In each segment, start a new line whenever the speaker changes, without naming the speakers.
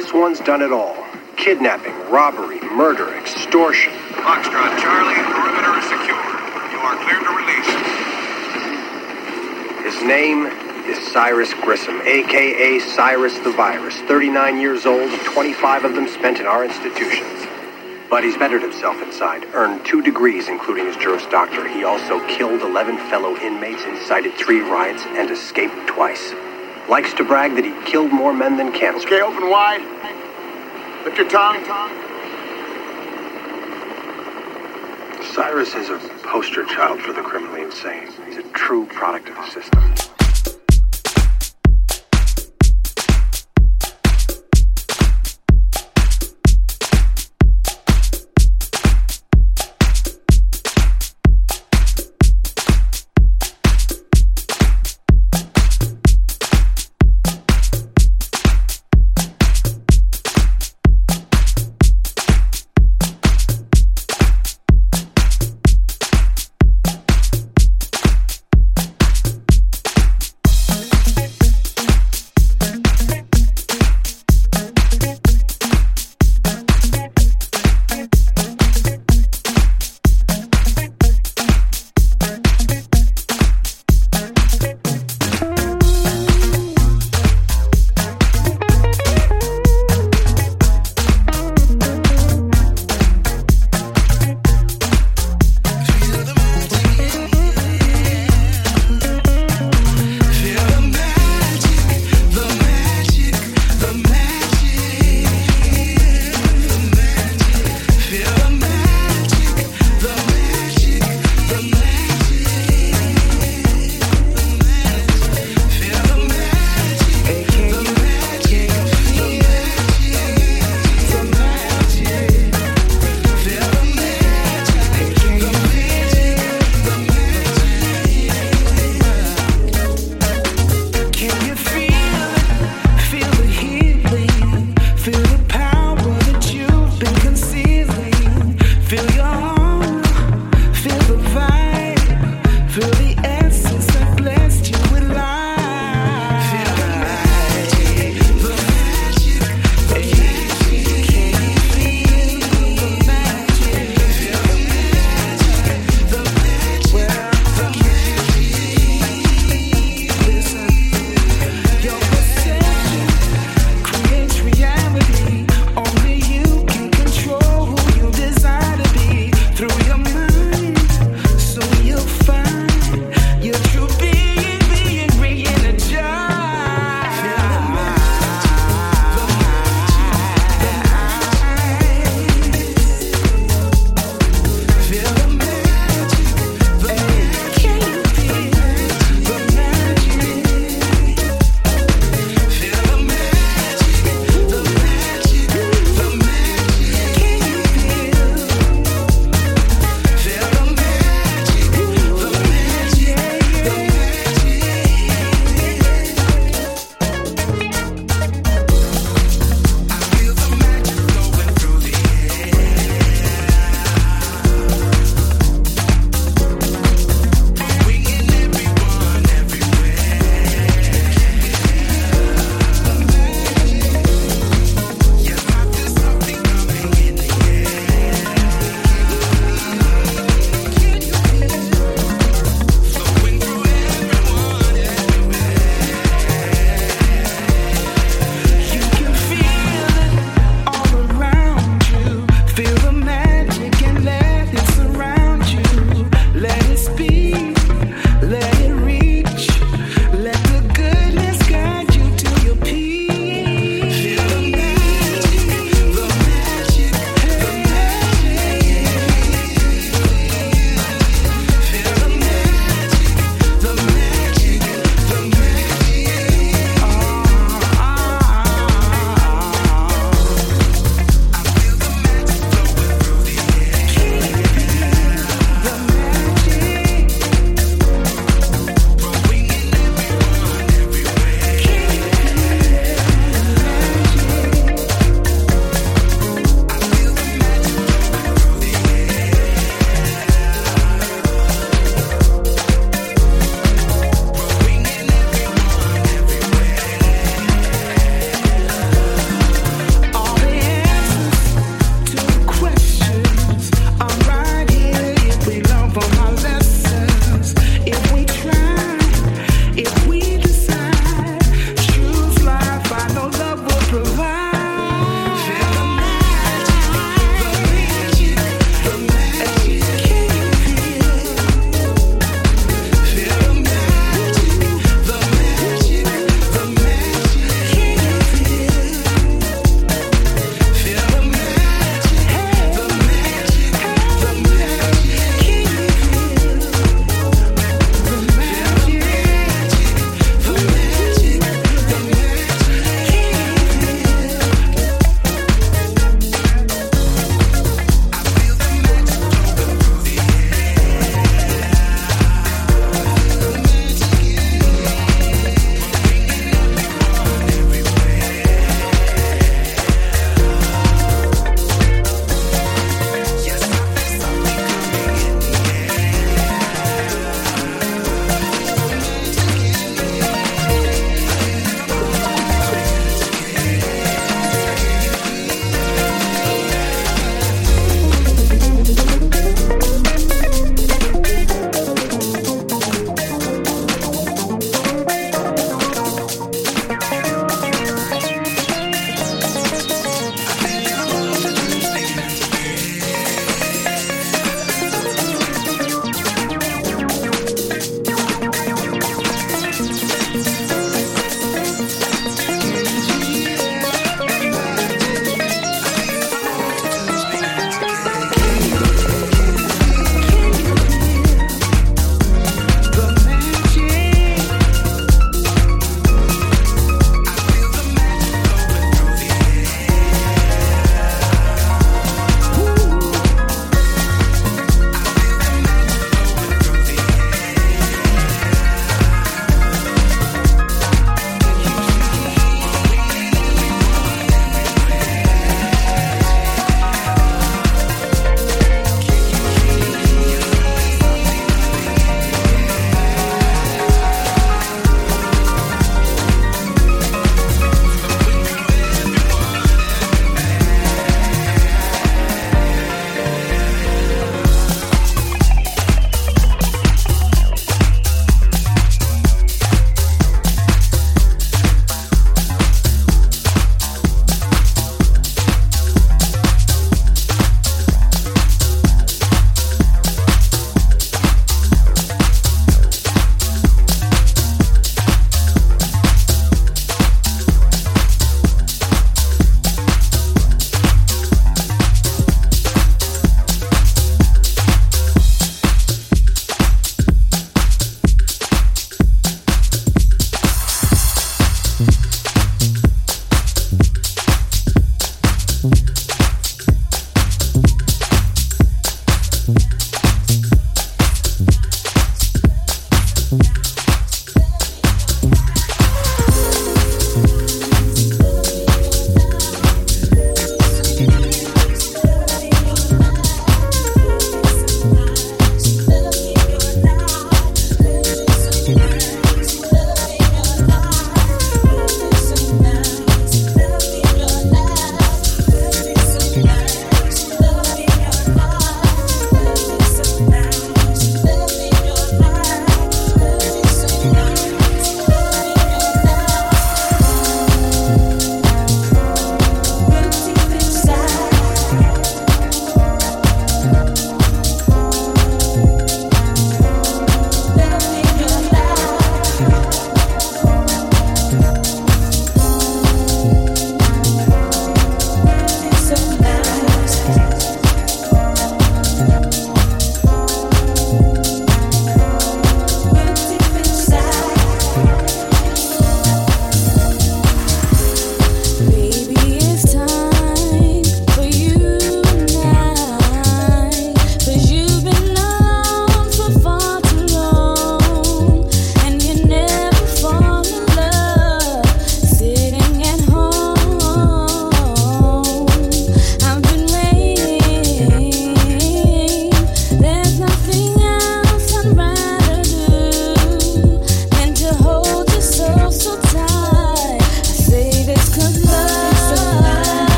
This one's done it all. Kidnapping, robbery, murder, extortion.
Foxtrot Charlie, perimeter is secure. You are cleared to release.
His name is Cyrus Grissom, a.k.a. Cyrus the Virus. 39 years old, 25 of them spent in our institutions. But he's bettered himself inside, earned two degrees, including his Juris Doctor. He also killed 11 fellow inmates, incited three riots, and escaped twice. Likes to brag that he killed more men than cancer.
Okay, open wide. Lift your tongue, tongue.
Cyrus is a poster child for the criminally insane. He's a true product of the system.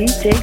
DJ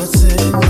você.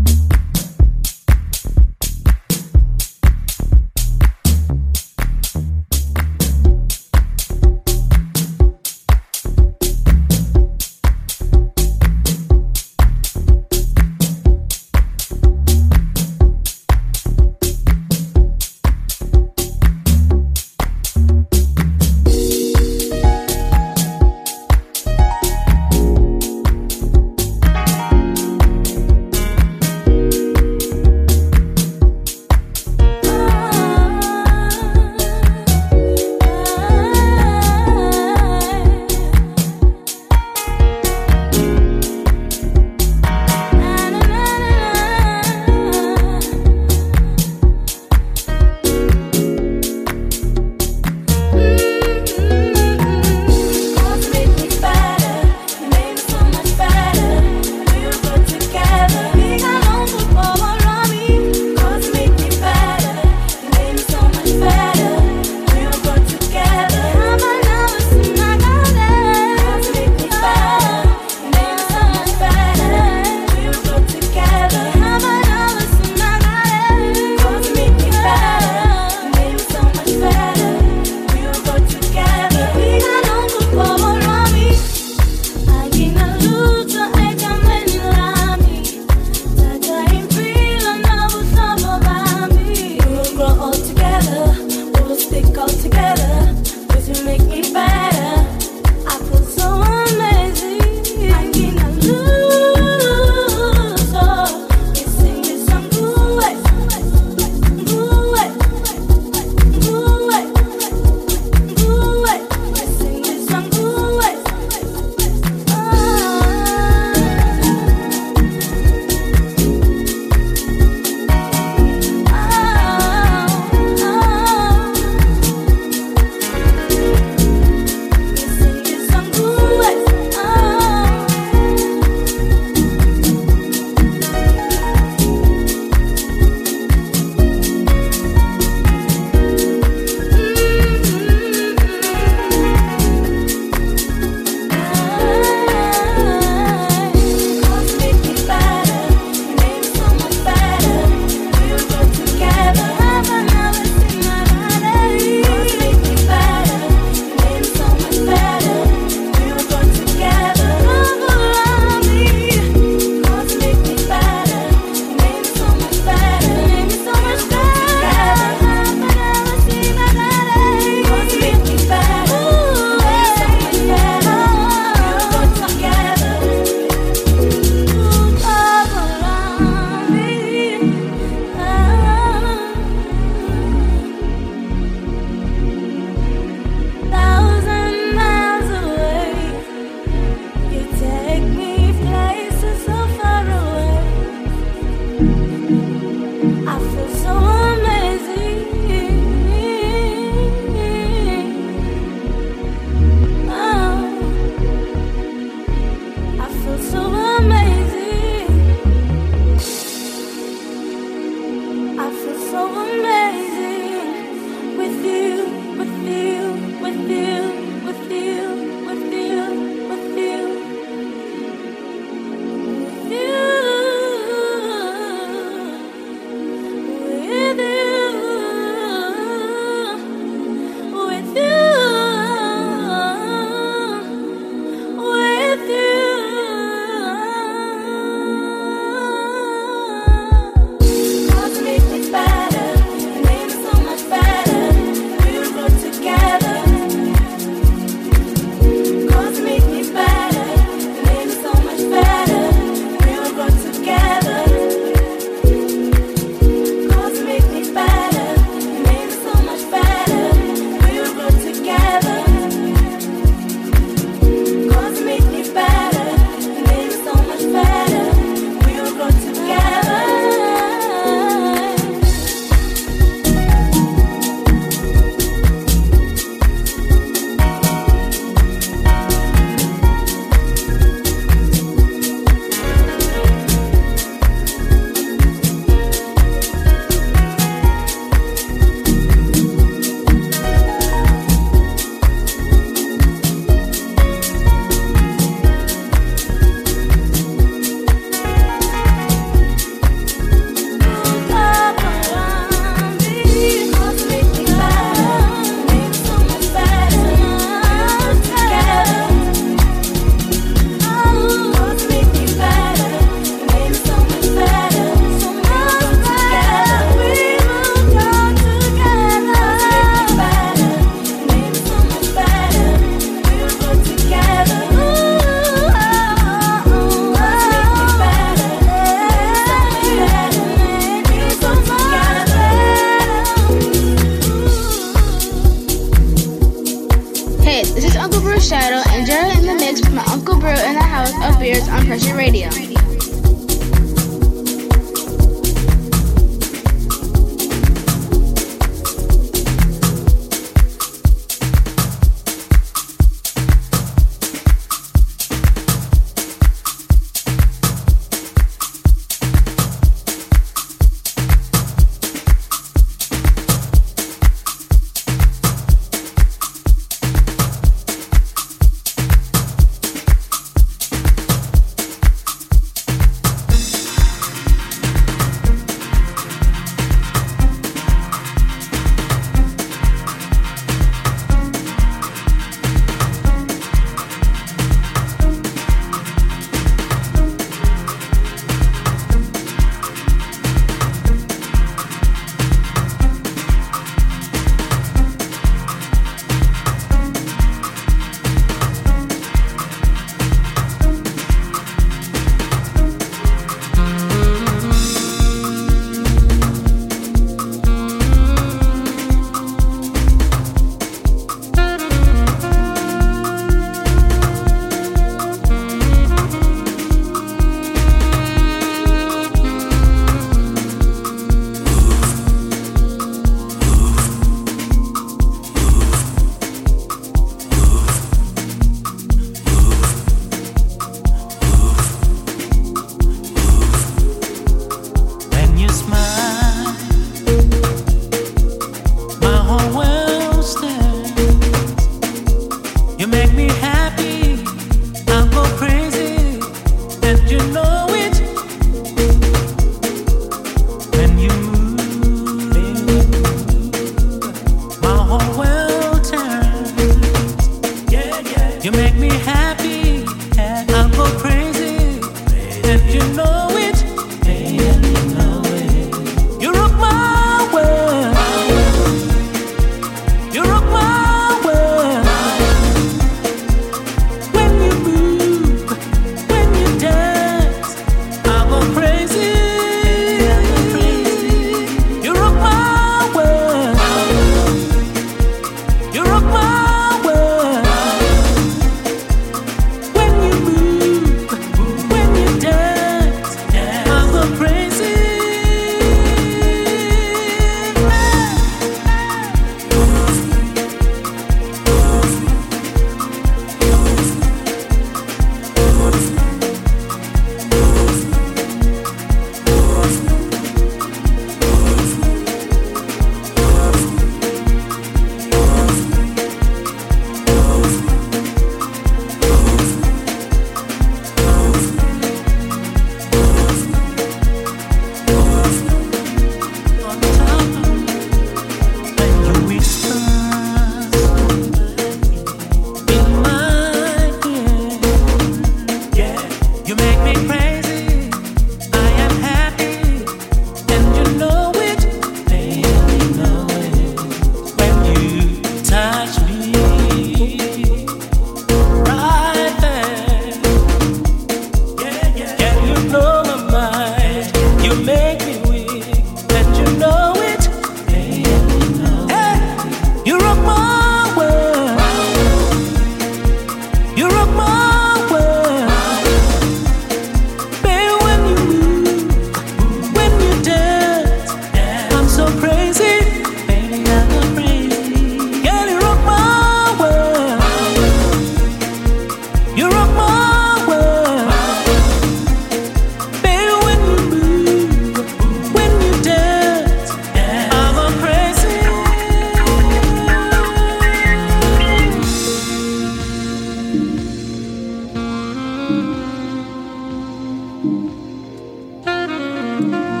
Come on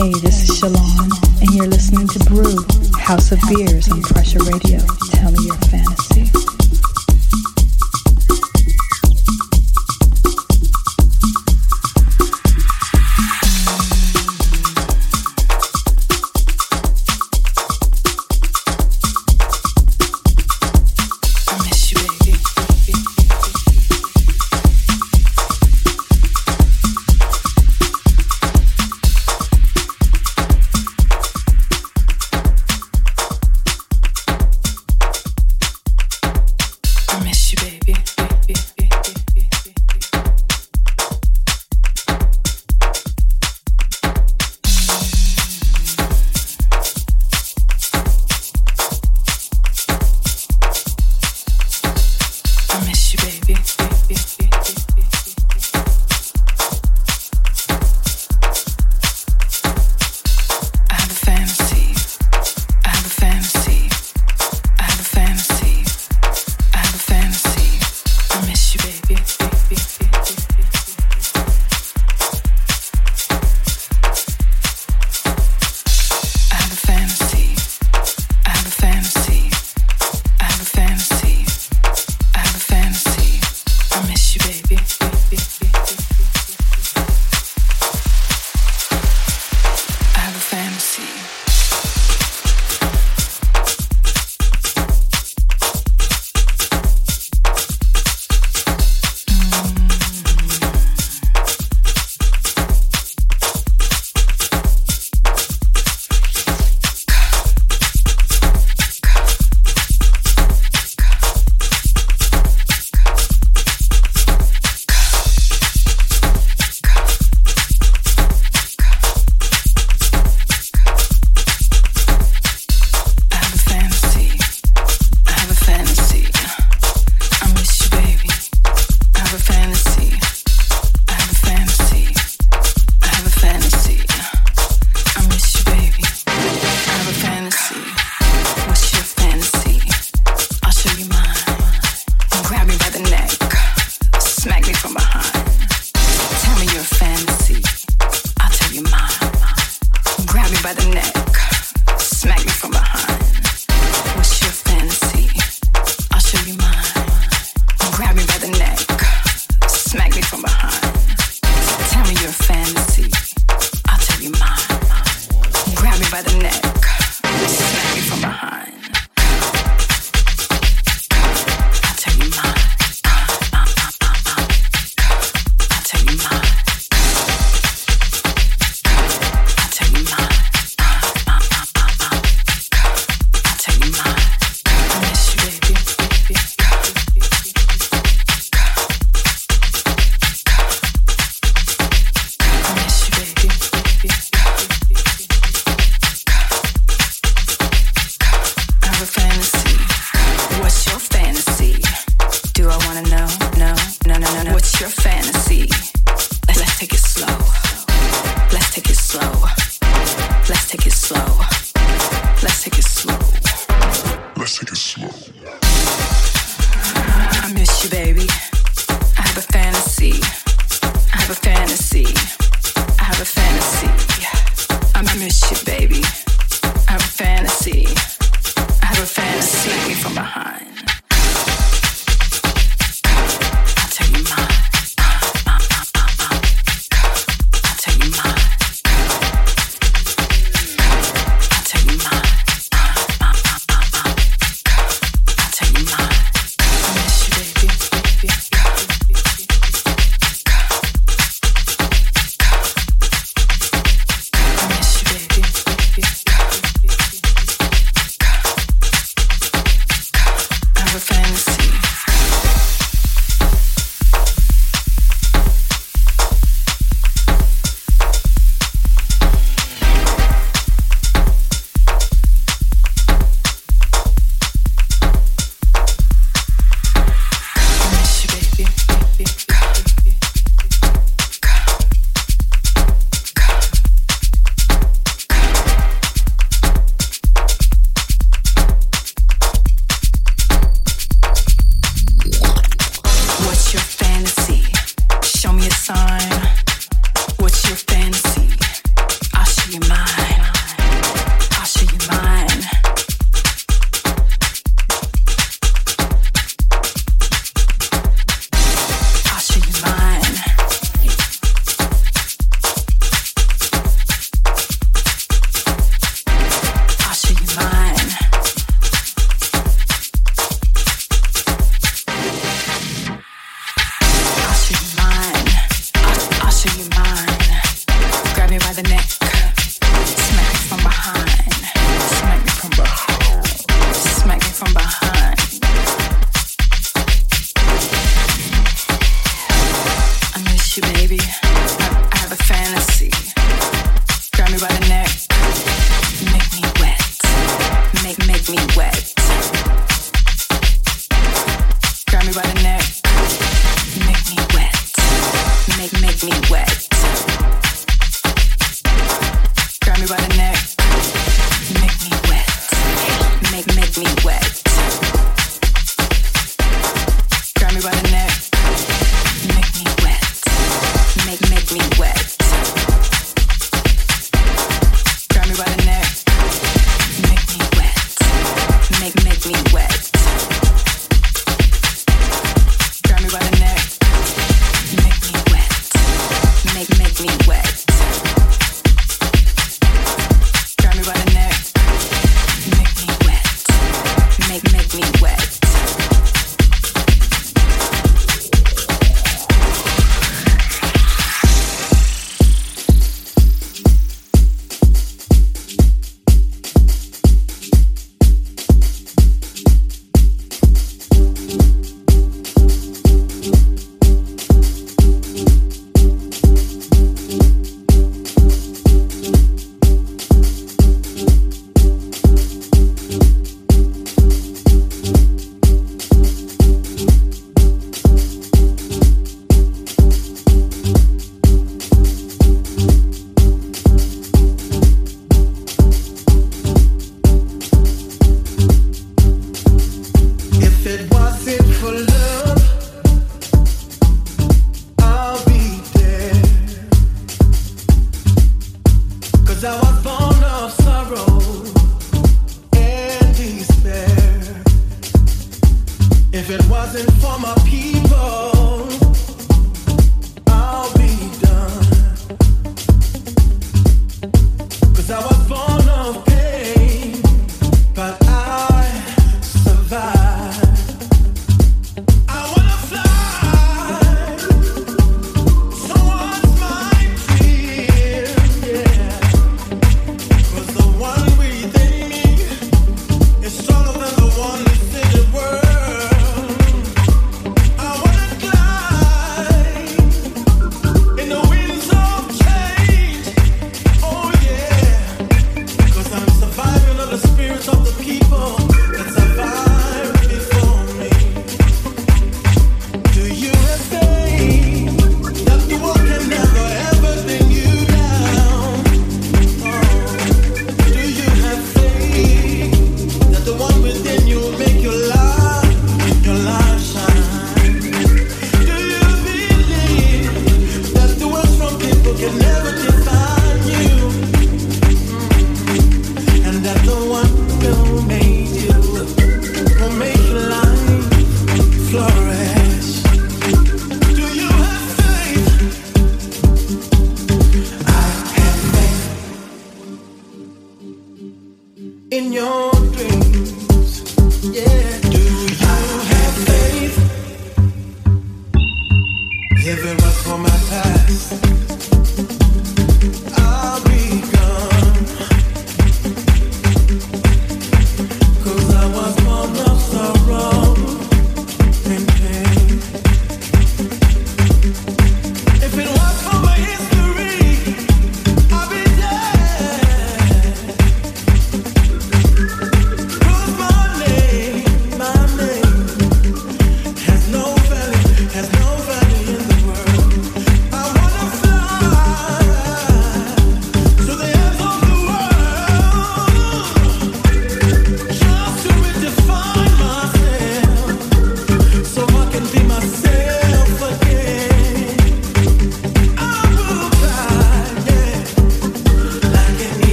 Hey, this is Shalon, and you're listening to Brew, House of Beers on Pressure Radio.
Tell me your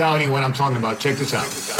doubting what I'm talking about, check this out.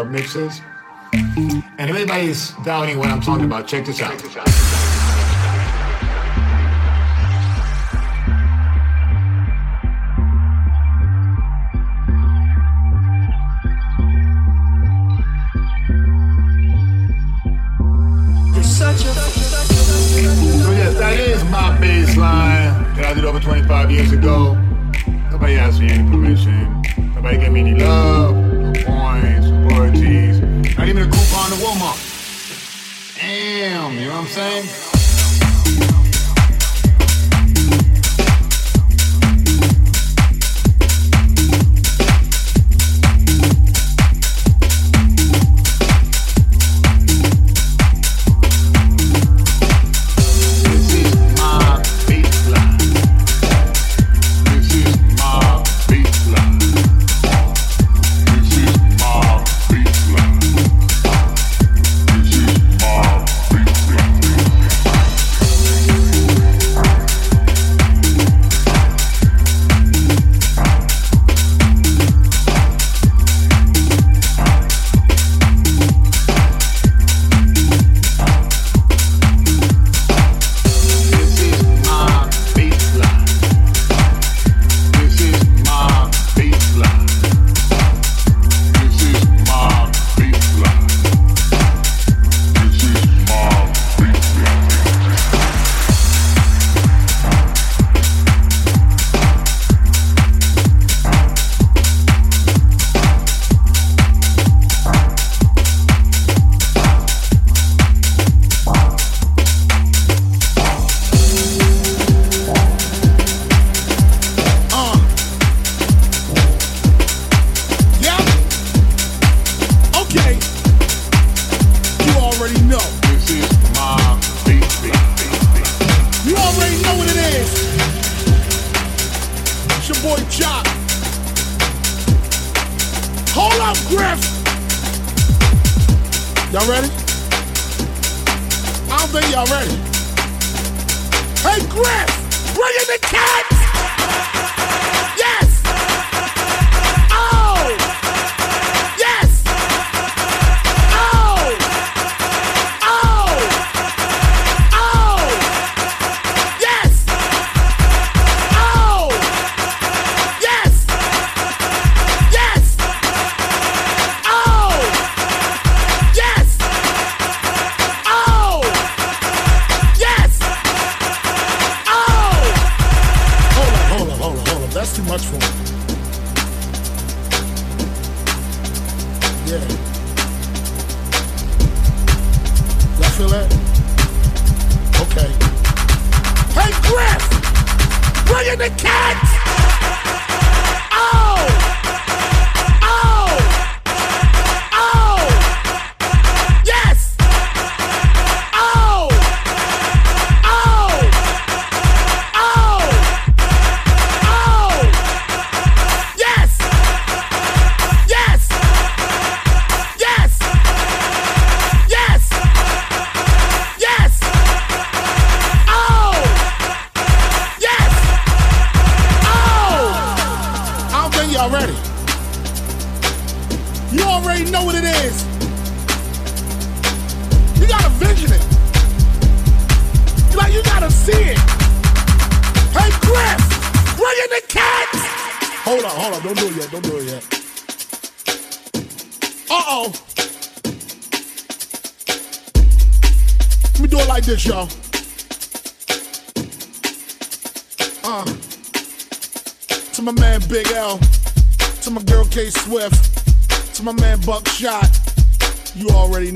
sub mixes. And if anybody's doubting what I'm talking about, Check this out. Check this out.
baseline that I did over 25 years ago. Nobody asked me any permission. Nobody gave me any love, no points royalties. Not even a coupon to Walmart. Damn, you know what I'm saying?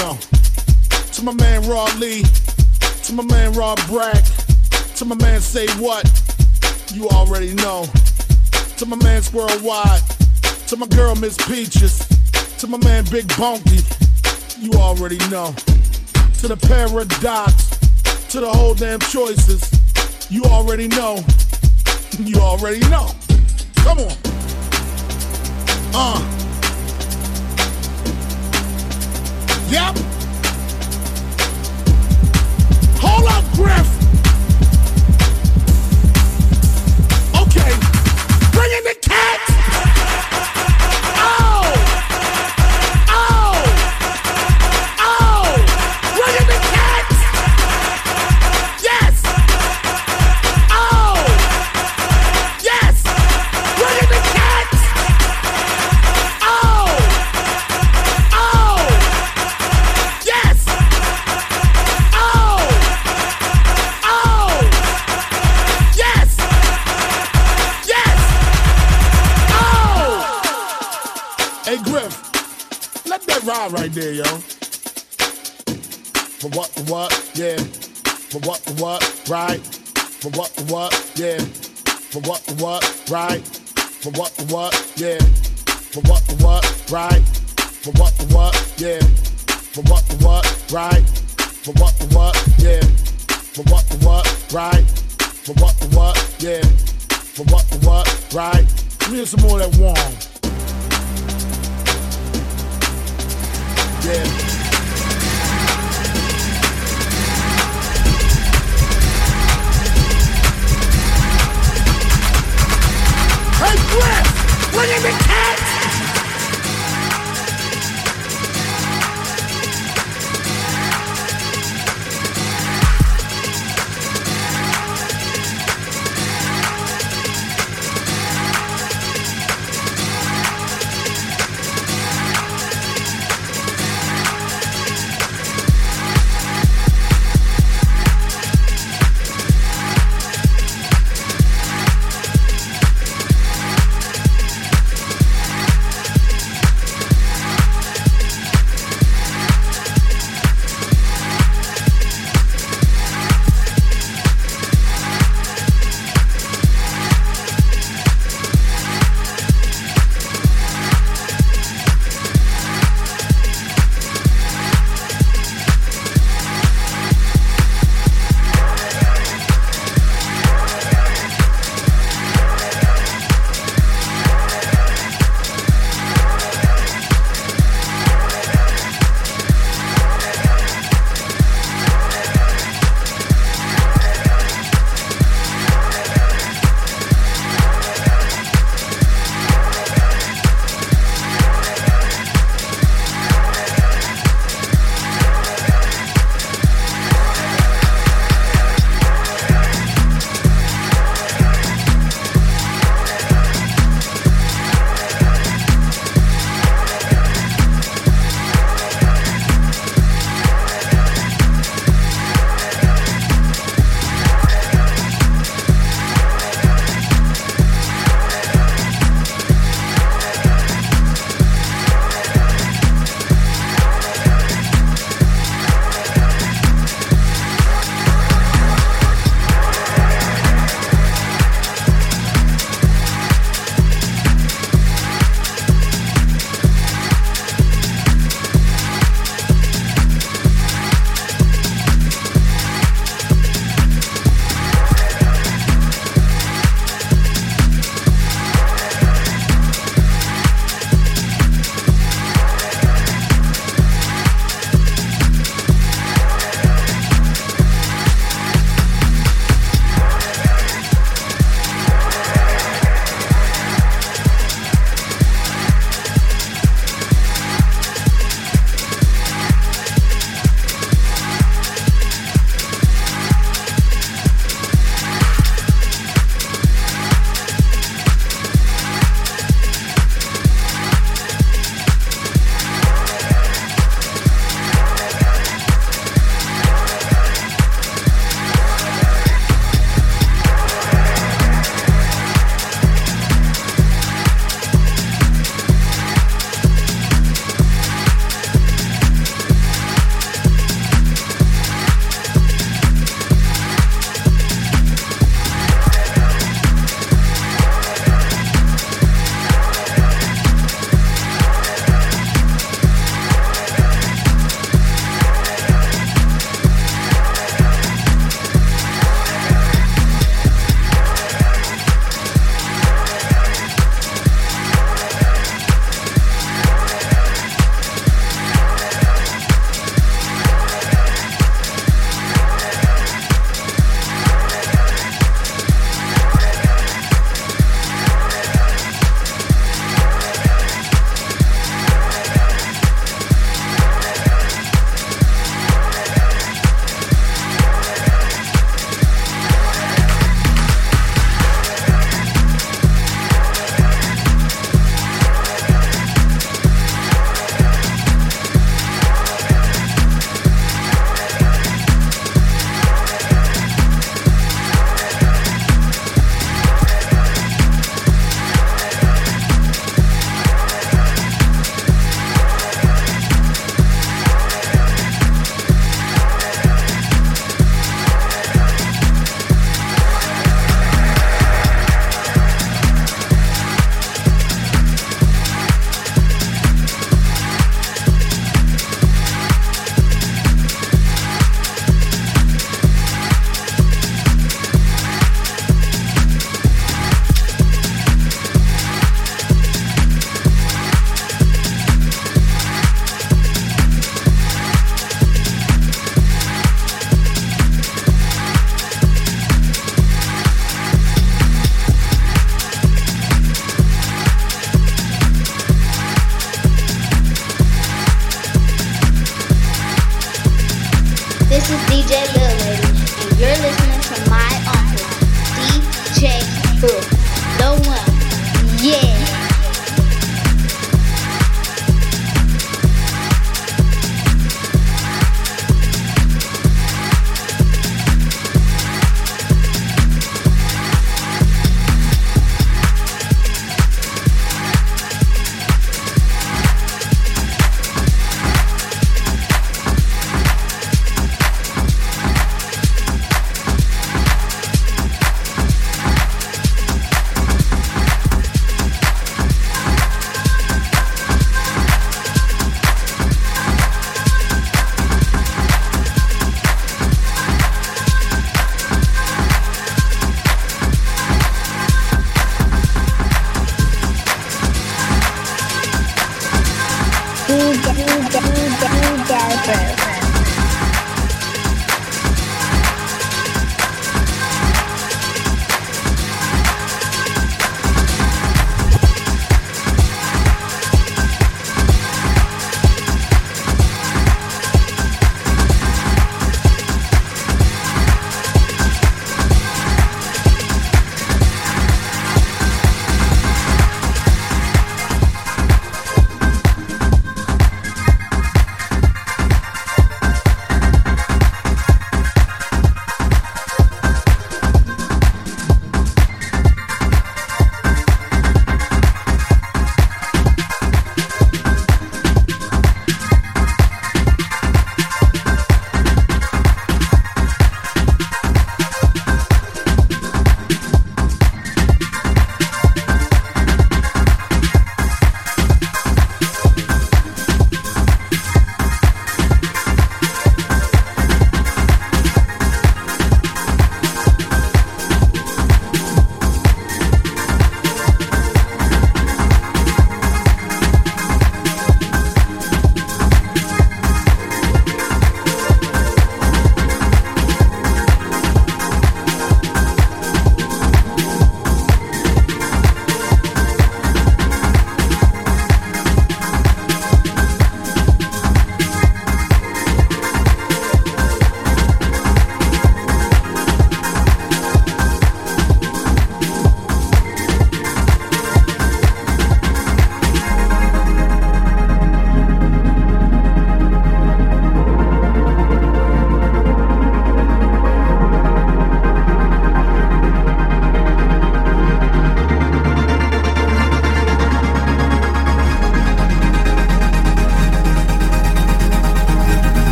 To my man Raw Lee. To my man Rob Brack. To my man Say What. You already know. To my man Squirrel Wide. To my girl Miss Peaches. To my man Big Bonky. You already know. To the paradox. To the whole damn choices. You already know. You already know. Come on. Uh. Yep. Hold up, Griff. Right there, yo. For what, for what, yeah. For what, for what, right. For what, for what, yeah. For what, for what, right. For what, for what, yeah. For what, for what, right. For what, for what, yeah. For what, for what, right. For what, for what, yeah. For what, for what, right. For what, for what, yeah. For what, for what, right. Give me some more of that warm. Yeah. Hey, Griff! Bring in the!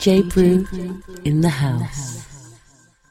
DJ Brew in the house.